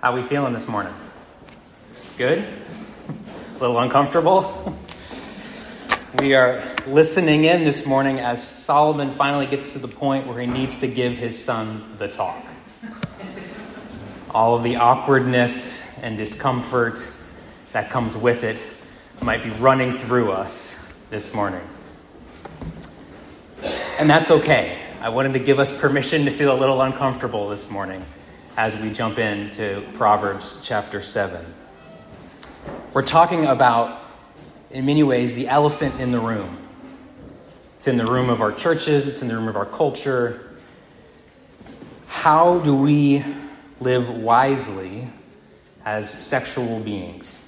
How we feeling this morning? Good? A little uncomfortable? We are listening in this morning as Solomon finally gets to the point where he needs to give his son the talk. All of the awkwardness and discomfort that comes with it might be running through us this morning. And that's okay. I wanted to give us permission to feel a little uncomfortable this morning as we jump into Proverbs chapter 7. We're talking about, in many ways, the elephant in the room. It's in the room of our churches, it's in the room of our culture. How do we live wisely as sexual beings?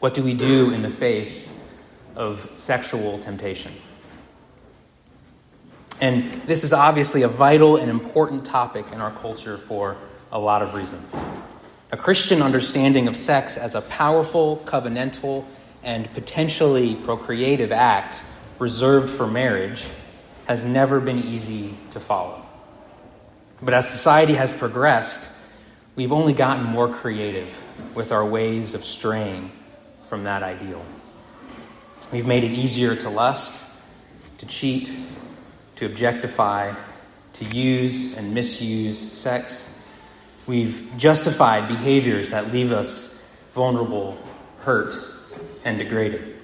What do we do in the face of sexual temptation? And this is obviously a vital and important topic in our culture for a lot of reasons. A Christian understanding of sex as a powerful, covenantal, and potentially procreative act reserved for marriage has never been easy to follow. But as society has progressed, we've only gotten more creative with our ways of straying from that ideal. We've made it easier to lust, to cheat, to objectify, to use and misuse sex. We've justified behaviors that leave us vulnerable, hurt, and degraded.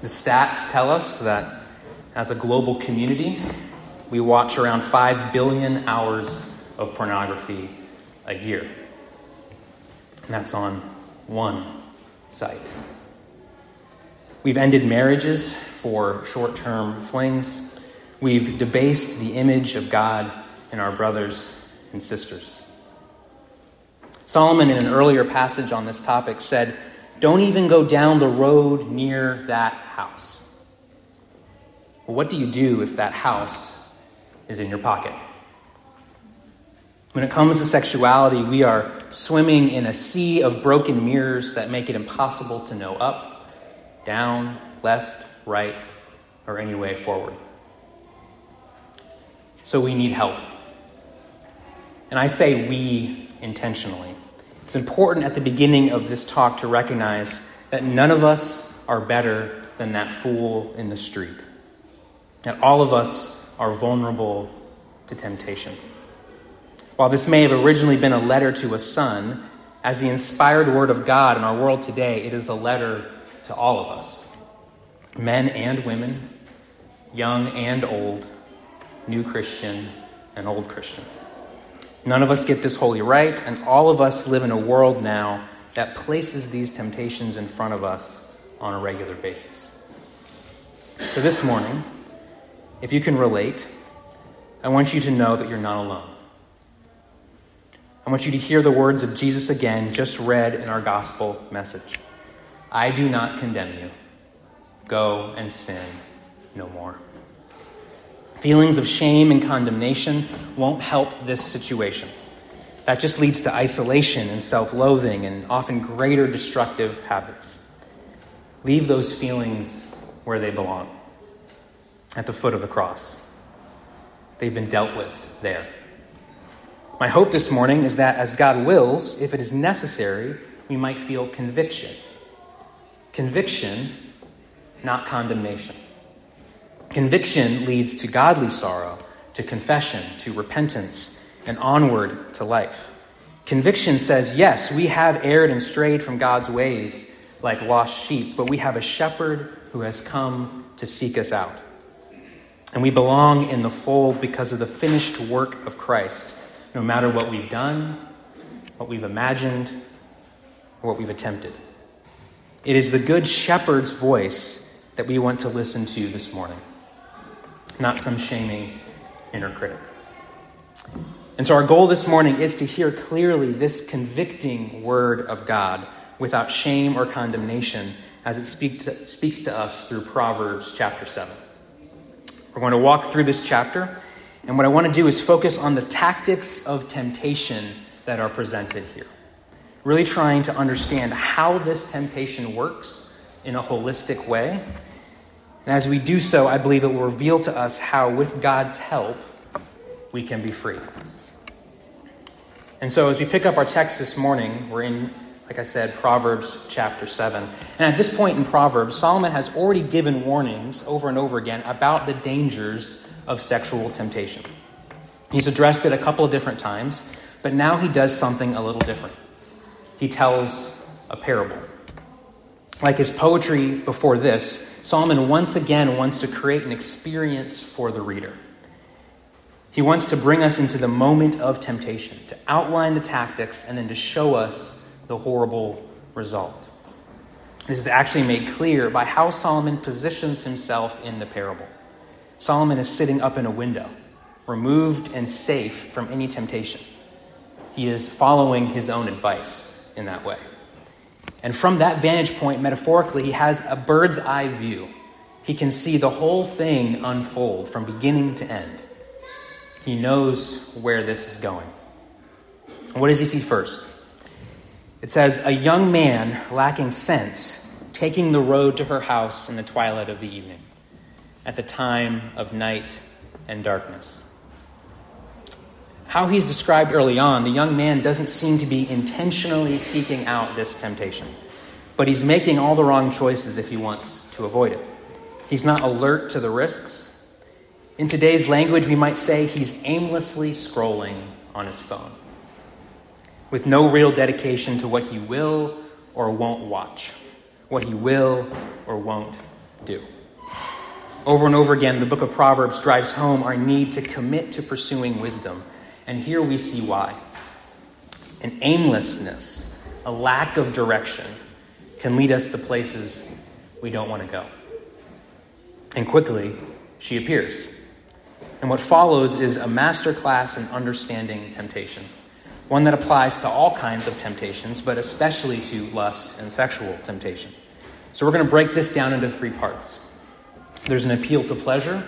The stats tell us that as a global community, we watch around 5 billion hours of pornography a year. And that's on one site. We've ended marriages for short term flings. We've debased the image of God in our brothers and sisters. Solomon, in an earlier passage on this topic, said, Don't even go down the road near that house. Well, what do you do if that house is in your pocket? When it comes to sexuality, we are swimming in a sea of broken mirrors that make it impossible to know up, down, left, right, or any way forward. So we need help. And I say we intentionally. It's important at the beginning of this talk to recognize that none of us are better than that fool in the street. That all of us are vulnerable to temptation. While this may have originally been a letter to a son, as the inspired word of God in our world today, it is a letter to all of us men and women, young and old, new Christian, and old Christian. None of us get this wholly right, and all of us live in a world now that places these temptations in front of us on a regular basis. So this morning, if you can relate, I want you to know that you're not alone. I want you to hear the words of Jesus again, just read in our gospel message I do not condemn you. Go and sin no more. Feelings of shame and condemnation won't help this situation. That just leads to isolation and self loathing and often greater destructive habits. Leave those feelings where they belong at the foot of the cross. They've been dealt with there. My hope this morning is that as God wills, if it is necessary, we might feel conviction. Conviction, not condemnation. Conviction leads to godly sorrow, to confession, to repentance, and onward to life. Conviction says, yes, we have erred and strayed from God's ways like lost sheep, but we have a shepherd who has come to seek us out. And we belong in the fold because of the finished work of Christ, no matter what we've done, what we've imagined, or what we've attempted. It is the Good Shepherd's voice that we want to listen to this morning not some shaming inner critic. And so, our goal this morning is to hear clearly this convicting word of God without shame or condemnation as it speak to, speaks to us through Proverbs chapter 7. We're going to walk through this chapter, and what I want to do is focus on the tactics of temptation that are presented here. Really trying to understand how this temptation works in a holistic way and as we do so, I believe it will reveal to us how, with God's help, we can be free. And so, as we pick up our text this morning, we're in, like I said, Proverbs chapter 7. And at this point in Proverbs, Solomon has already given warnings over and over again about the dangers of sexual temptation. He's addressed it a couple of different times, but now he does something a little different. He tells a parable. Like his poetry before this, Solomon once again wants to create an experience for the reader. He wants to bring us into the moment of temptation, to outline the tactics, and then to show us the horrible result. This is actually made clear by how Solomon positions himself in the parable. Solomon is sitting up in a window, removed and safe from any temptation. He is following his own advice in that way. And from that vantage point, metaphorically, he has a bird's eye view. He can see the whole thing unfold from beginning to end. He knows where this is going. What does he see first? It says, A young man lacking sense taking the road to her house in the twilight of the evening, at the time of night and darkness. How he's described early on, the young man doesn't seem to be intentionally seeking out this temptation, but he's making all the wrong choices if he wants to avoid it. He's not alert to the risks, in today's language, we might say he's aimlessly scrolling on his phone with no real dedication to what he will or won't watch, what he will or won't do. Over and over again, the book of Proverbs drives home our need to commit to pursuing wisdom. And here we see why. An aimlessness, a lack of direction, can lead us to places we don't want to go. And quickly, she appears. And what follows is a masterclass in understanding temptation, one that applies to all kinds of temptations, but especially to lust and sexual temptation. So we're going to break this down into three parts there's an appeal to pleasure,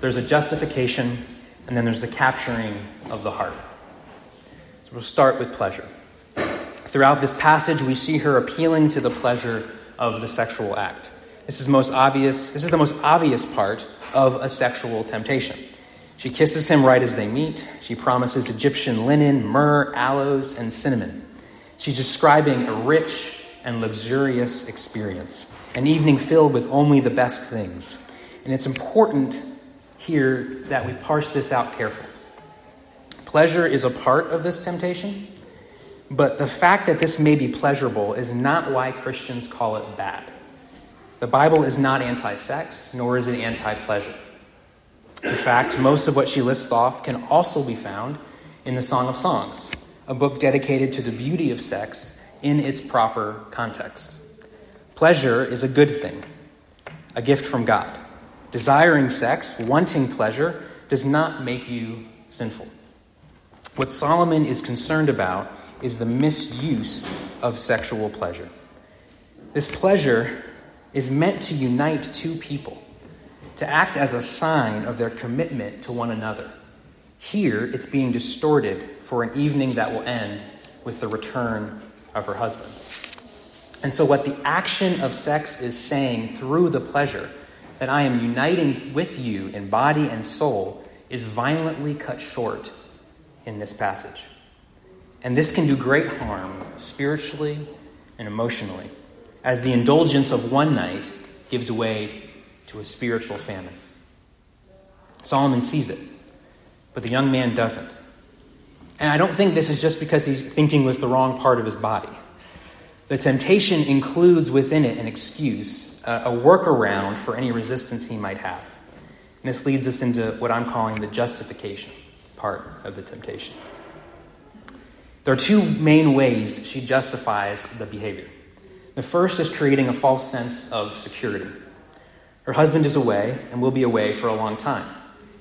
there's a justification, and then there's the capturing of the heart. So we'll start with pleasure. Throughout this passage, we see her appealing to the pleasure of the sexual act. This is most obvious. This is the most obvious part of a sexual temptation. She kisses him right as they meet. She promises Egyptian linen, myrrh, aloes, and cinnamon. She's describing a rich and luxurious experience, an evening filled with only the best things. And it's important here that we parse this out carefully. Pleasure is a part of this temptation, but the fact that this may be pleasurable is not why Christians call it bad. The Bible is not anti sex, nor is it anti pleasure. In fact, most of what she lists off can also be found in the Song of Songs, a book dedicated to the beauty of sex in its proper context. Pleasure is a good thing, a gift from God. Desiring sex, wanting pleasure, does not make you sinful. What Solomon is concerned about is the misuse of sexual pleasure. This pleasure is meant to unite two people to act as a sign of their commitment to one another. Here, it's being distorted for an evening that will end with the return of her husband. And so, what the action of sex is saying through the pleasure, that I am uniting with you in body and soul, is violently cut short in this passage. And this can do great harm spiritually and emotionally, as the indulgence of one night gives way to a spiritual famine. Solomon sees it, but the young man doesn't. And I don't think this is just because he's thinking with the wrong part of his body. The temptation includes within it an excuse, a workaround for any resistance he might have. And this leads us into what I'm calling the justification part of the temptation. There are two main ways she justifies the behavior. The first is creating a false sense of security. Her husband is away and will be away for a long time.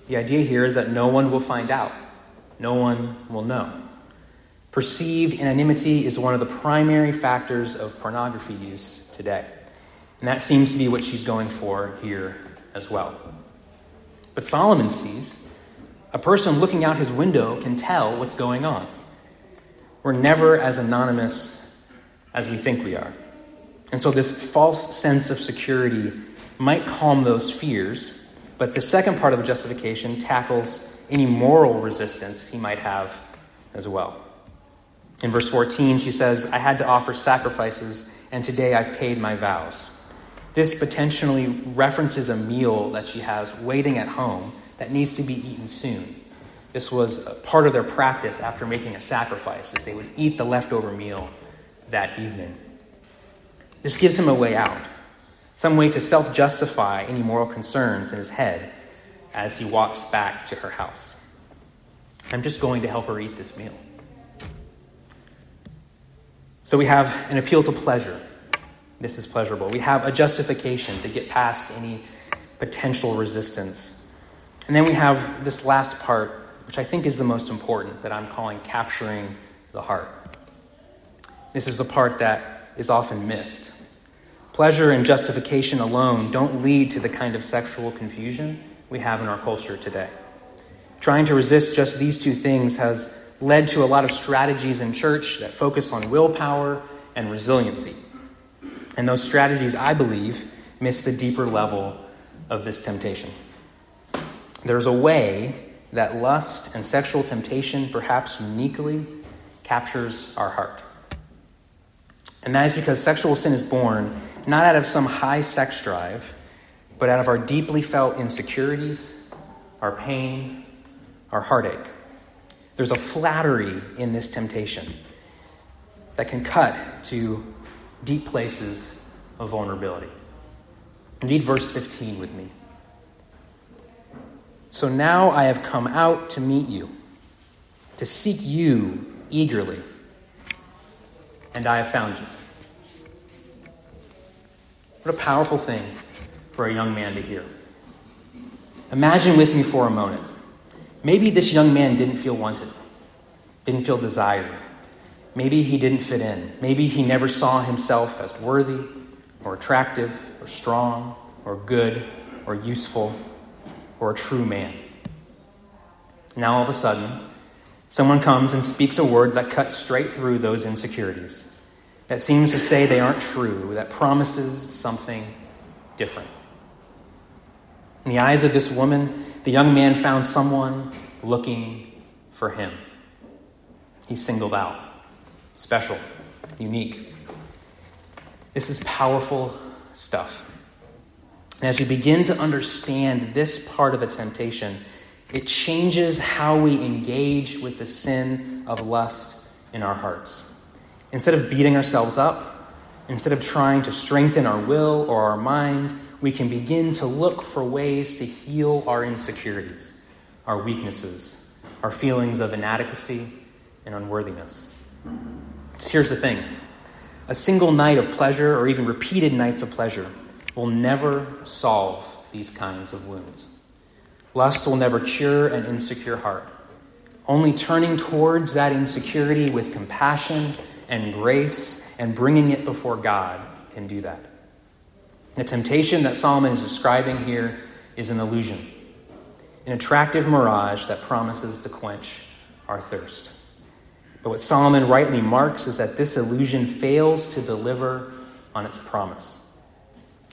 The idea here is that no one will find out, no one will know. Perceived anonymity is one of the primary factors of pornography use today. And that seems to be what she's going for here as well. But Solomon sees a person looking out his window can tell what's going on. We're never as anonymous as we think we are. And so, this false sense of security might calm those fears, but the second part of the justification tackles any moral resistance he might have as well. In verse 14, she says, I had to offer sacrifices, and today I've paid my vows. This potentially references a meal that she has waiting at home that needs to be eaten soon. This was part of their practice after making a sacrifice, as they would eat the leftover meal that evening. This gives him a way out, some way to self justify any moral concerns in his head as he walks back to her house. I'm just going to help her eat this meal. So we have an appeal to pleasure. This is pleasurable. We have a justification to get past any potential resistance. And then we have this last part, which I think is the most important, that I'm calling capturing the heart. This is the part that is often missed. Pleasure and justification alone don't lead to the kind of sexual confusion we have in our culture today. Trying to resist just these two things has led to a lot of strategies in church that focus on willpower and resiliency. And those strategies, I believe, miss the deeper level of this temptation. There's a way that lust and sexual temptation, perhaps uniquely, captures our heart. And that is because sexual sin is born not out of some high sex drive, but out of our deeply felt insecurities, our pain, our heartache. There's a flattery in this temptation that can cut to deep places of vulnerability. Read verse 15 with me. So now I have come out to meet you, to seek you eagerly, and I have found you. What a powerful thing for a young man to hear. Imagine with me for a moment Maybe this young man didn't feel wanted, didn't feel desired. Maybe he didn't fit in. Maybe he never saw himself as worthy or attractive or strong or good or useful or a true man. Now, all of a sudden, someone comes and speaks a word that cuts straight through those insecurities, that seems to say they aren't true, that promises something different. In the eyes of this woman, the young man found someone looking for him. He's singled out, special, unique. This is powerful stuff. And as you begin to understand this part of the temptation, it changes how we engage with the sin of lust in our hearts. Instead of beating ourselves up, instead of trying to strengthen our will or our mind, we can begin to look for ways to heal our insecurities, our weaknesses, our feelings of inadequacy and unworthiness. So here's the thing a single night of pleasure, or even repeated nights of pleasure, will never solve these kinds of wounds. Lust will never cure an insecure heart. Only turning towards that insecurity with compassion and grace and bringing it before God can do that. The temptation that Solomon is describing here is an illusion, an attractive mirage that promises to quench our thirst. But what Solomon rightly marks is that this illusion fails to deliver on its promise.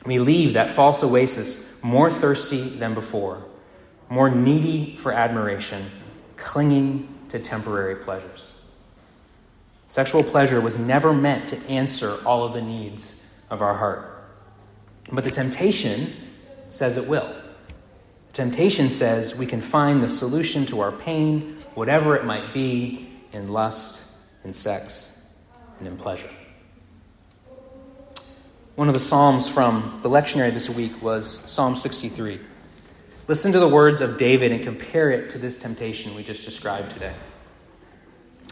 We leave that false oasis more thirsty than before, more needy for admiration, clinging to temporary pleasures. Sexual pleasure was never meant to answer all of the needs of our heart. But the temptation says it will. The temptation says we can find the solution to our pain, whatever it might be, in lust, in sex, and in pleasure. One of the Psalms from the lectionary this week was Psalm 63. Listen to the words of David and compare it to this temptation we just described today.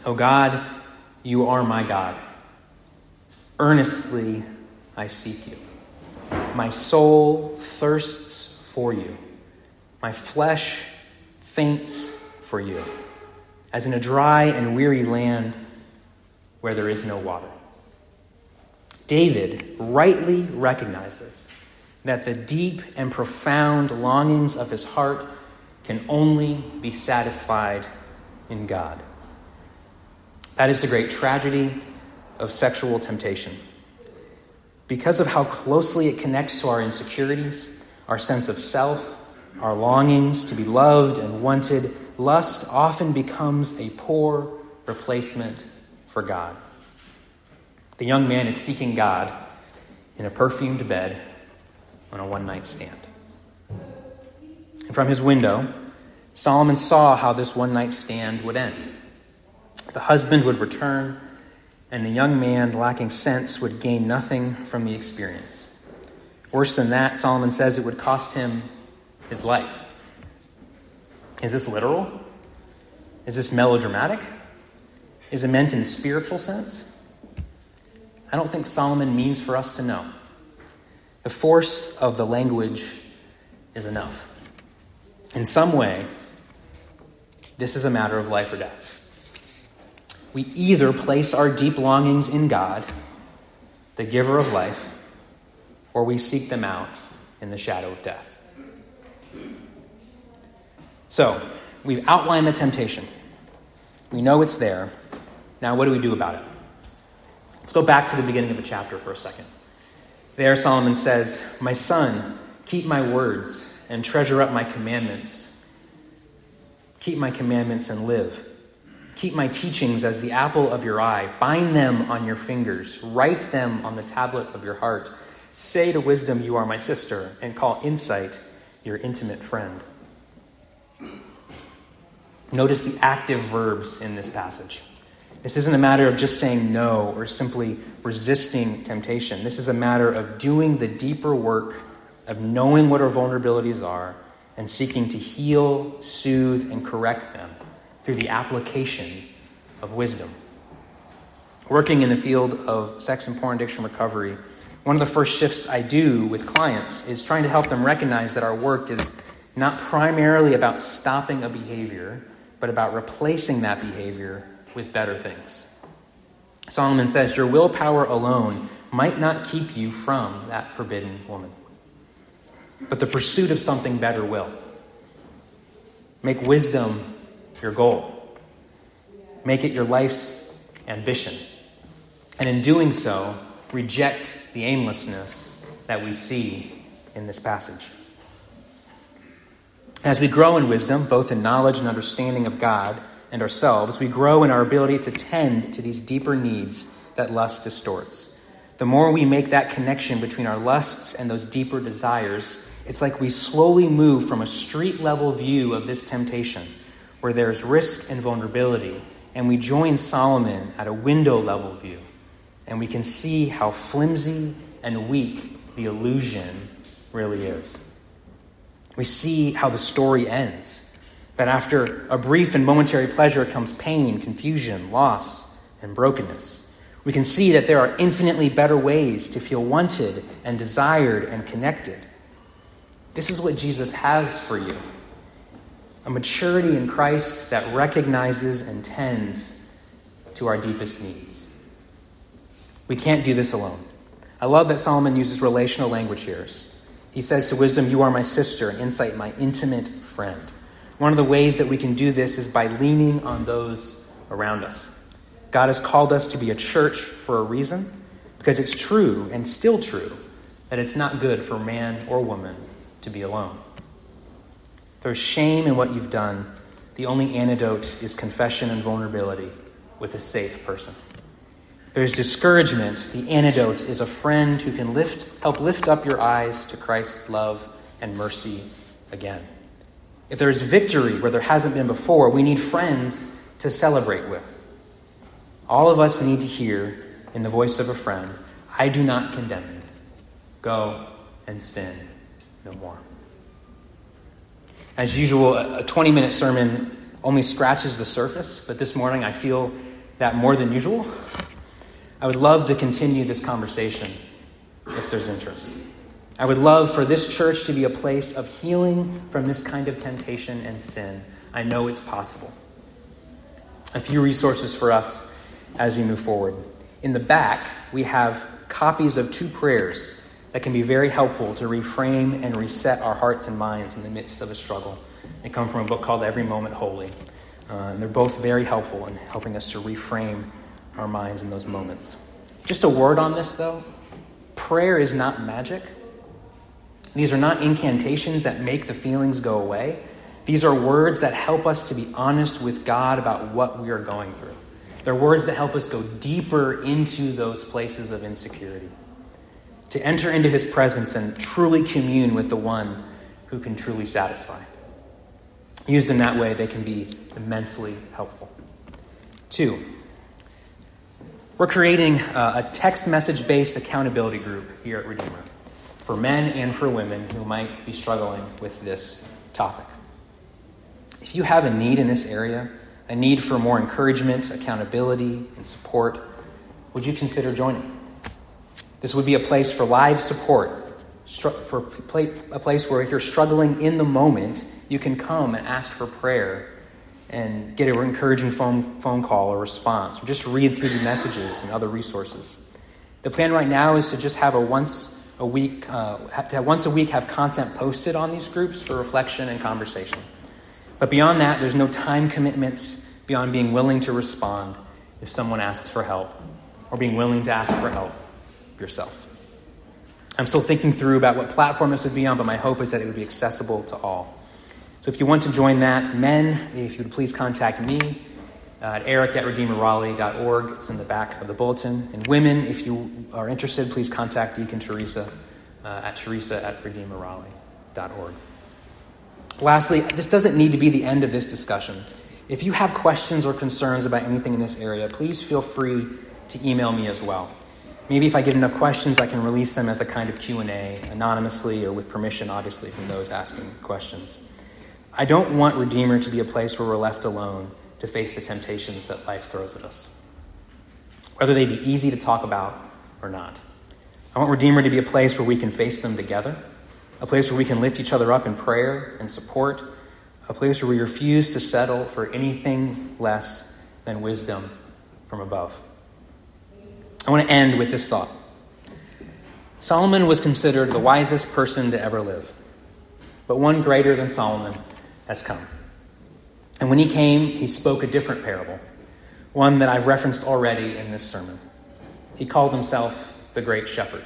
O God, you are my God. Earnestly I seek you. My soul thirsts for you. My flesh faints for you, as in a dry and weary land where there is no water. David rightly recognizes that the deep and profound longings of his heart can only be satisfied in God. That is the great tragedy of sexual temptation because of how closely it connects to our insecurities, our sense of self, our longings to be loved and wanted, lust often becomes a poor replacement for God. The young man is seeking God in a perfumed bed on a one night stand. And from his window, Solomon saw how this one night stand would end. The husband would return, and the young man, lacking sense, would gain nothing from the experience. Worse than that, Solomon says it would cost him his life. Is this literal? Is this melodramatic? Is it meant in a spiritual sense? I don't think Solomon means for us to know. The force of the language is enough. In some way, this is a matter of life or death. We either place our deep longings in God, the giver of life, or we seek them out in the shadow of death. So, we've outlined the temptation. We know it's there. Now, what do we do about it? Let's go back to the beginning of the chapter for a second. There, Solomon says, My son, keep my words and treasure up my commandments. Keep my commandments and live. Keep my teachings as the apple of your eye. Bind them on your fingers. Write them on the tablet of your heart. Say to wisdom, You are my sister, and call insight your intimate friend. Notice the active verbs in this passage. This isn't a matter of just saying no or simply resisting temptation. This is a matter of doing the deeper work of knowing what our vulnerabilities are and seeking to heal, soothe, and correct them through the application of wisdom. Working in the field of sex and porn addiction recovery, one of the first shifts I do with clients is trying to help them recognize that our work is not primarily about stopping a behavior, but about replacing that behavior with better things. Solomon says, Your willpower alone might not keep you from that forbidden woman, but the pursuit of something better will. Make wisdom your goal, make it your life's ambition. And in doing so, reject the aimlessness that we see in this passage. As we grow in wisdom, both in knowledge and understanding of God and ourselves, we grow in our ability to tend to these deeper needs that lust distorts. The more we make that connection between our lusts and those deeper desires, it's like we slowly move from a street level view of this temptation, where there's risk and vulnerability, and we join Solomon at a window level view, and we can see how flimsy and weak the illusion really is. We see how the story ends. That after a brief and momentary pleasure comes pain, confusion, loss, and brokenness. We can see that there are infinitely better ways to feel wanted and desired and connected. This is what Jesus has for you a maturity in Christ that recognizes and tends to our deepest needs. We can't do this alone. I love that Solomon uses relational language here. He says to wisdom, You are my sister, and insight, my intimate friend. One of the ways that we can do this is by leaning on those around us. God has called us to be a church for a reason, because it's true and still true that it's not good for man or woman to be alone. There's shame in what you've done. The only antidote is confession and vulnerability with a safe person there's discouragement, the antidote is a friend who can lift, help lift up your eyes to Christ's love and mercy again. If there's victory where there hasn't been before, we need friends to celebrate with. All of us need to hear in the voice of a friend, I do not condemn you. Go and sin no more. As usual, a 20 minute sermon only scratches the surface, but this morning I feel that more than usual. I would love to continue this conversation if there's interest. I would love for this church to be a place of healing from this kind of temptation and sin. I know it's possible. A few resources for us as we move forward. In the back, we have copies of two prayers that can be very helpful to reframe and reset our hearts and minds in the midst of a struggle. They come from a book called Every Moment Holy. Uh, and they're both very helpful in helping us to reframe our minds in those moments. Just a word on this, though prayer is not magic. These are not incantations that make the feelings go away. These are words that help us to be honest with God about what we are going through. They're words that help us go deeper into those places of insecurity, to enter into his presence and truly commune with the one who can truly satisfy. Used in that way, they can be immensely helpful. Two, we're creating uh, a text message based accountability group here at Redeemer for men and for women who might be struggling with this topic. If you have a need in this area, a need for more encouragement, accountability, and support, would you consider joining? This would be a place for live support, for a place where if you're struggling in the moment, you can come and ask for prayer and get an encouraging phone, phone call or response, or just read through the messages and other resources. The plan right now is to just have a once a week, uh, to have once a week have content posted on these groups for reflection and conversation. But beyond that, there's no time commitments beyond being willing to respond if someone asks for help or being willing to ask for help yourself. I'm still thinking through about what platform this would be on, but my hope is that it would be accessible to all. So if you want to join that, men, if you would please contact me at eric at redeemerraleigh.org. It's in the back of the bulletin. And women, if you are interested, please contact Deacon Teresa uh, at teresa at redeemerraleigh.org. Lastly, this doesn't need to be the end of this discussion. If you have questions or concerns about anything in this area, please feel free to email me as well. Maybe if I get enough questions, I can release them as a kind of Q&A, anonymously or with permission, obviously, from those asking questions. I don't want Redeemer to be a place where we're left alone to face the temptations that life throws at us, whether they be easy to talk about or not. I want Redeemer to be a place where we can face them together, a place where we can lift each other up in prayer and support, a place where we refuse to settle for anything less than wisdom from above. I want to end with this thought Solomon was considered the wisest person to ever live, but one greater than Solomon has come. And when he came, he spoke a different parable, one that I've referenced already in this sermon. He called himself the Great Shepherd.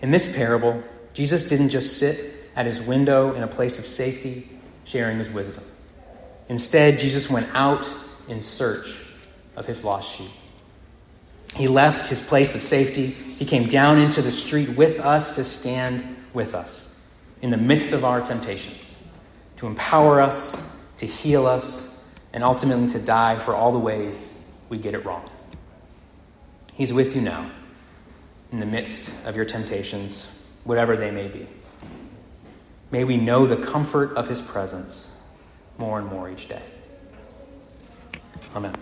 In this parable, Jesus didn't just sit at his window in a place of safety, sharing his wisdom. Instead, Jesus went out in search of his lost sheep. He left his place of safety. He came down into the street with us to stand with us in the midst of our temptations to empower us, to heal us, and ultimately to die for all the ways we get it wrong. He's with you now in the midst of your temptations, whatever they may be. May we know the comfort of his presence more and more each day. Amen.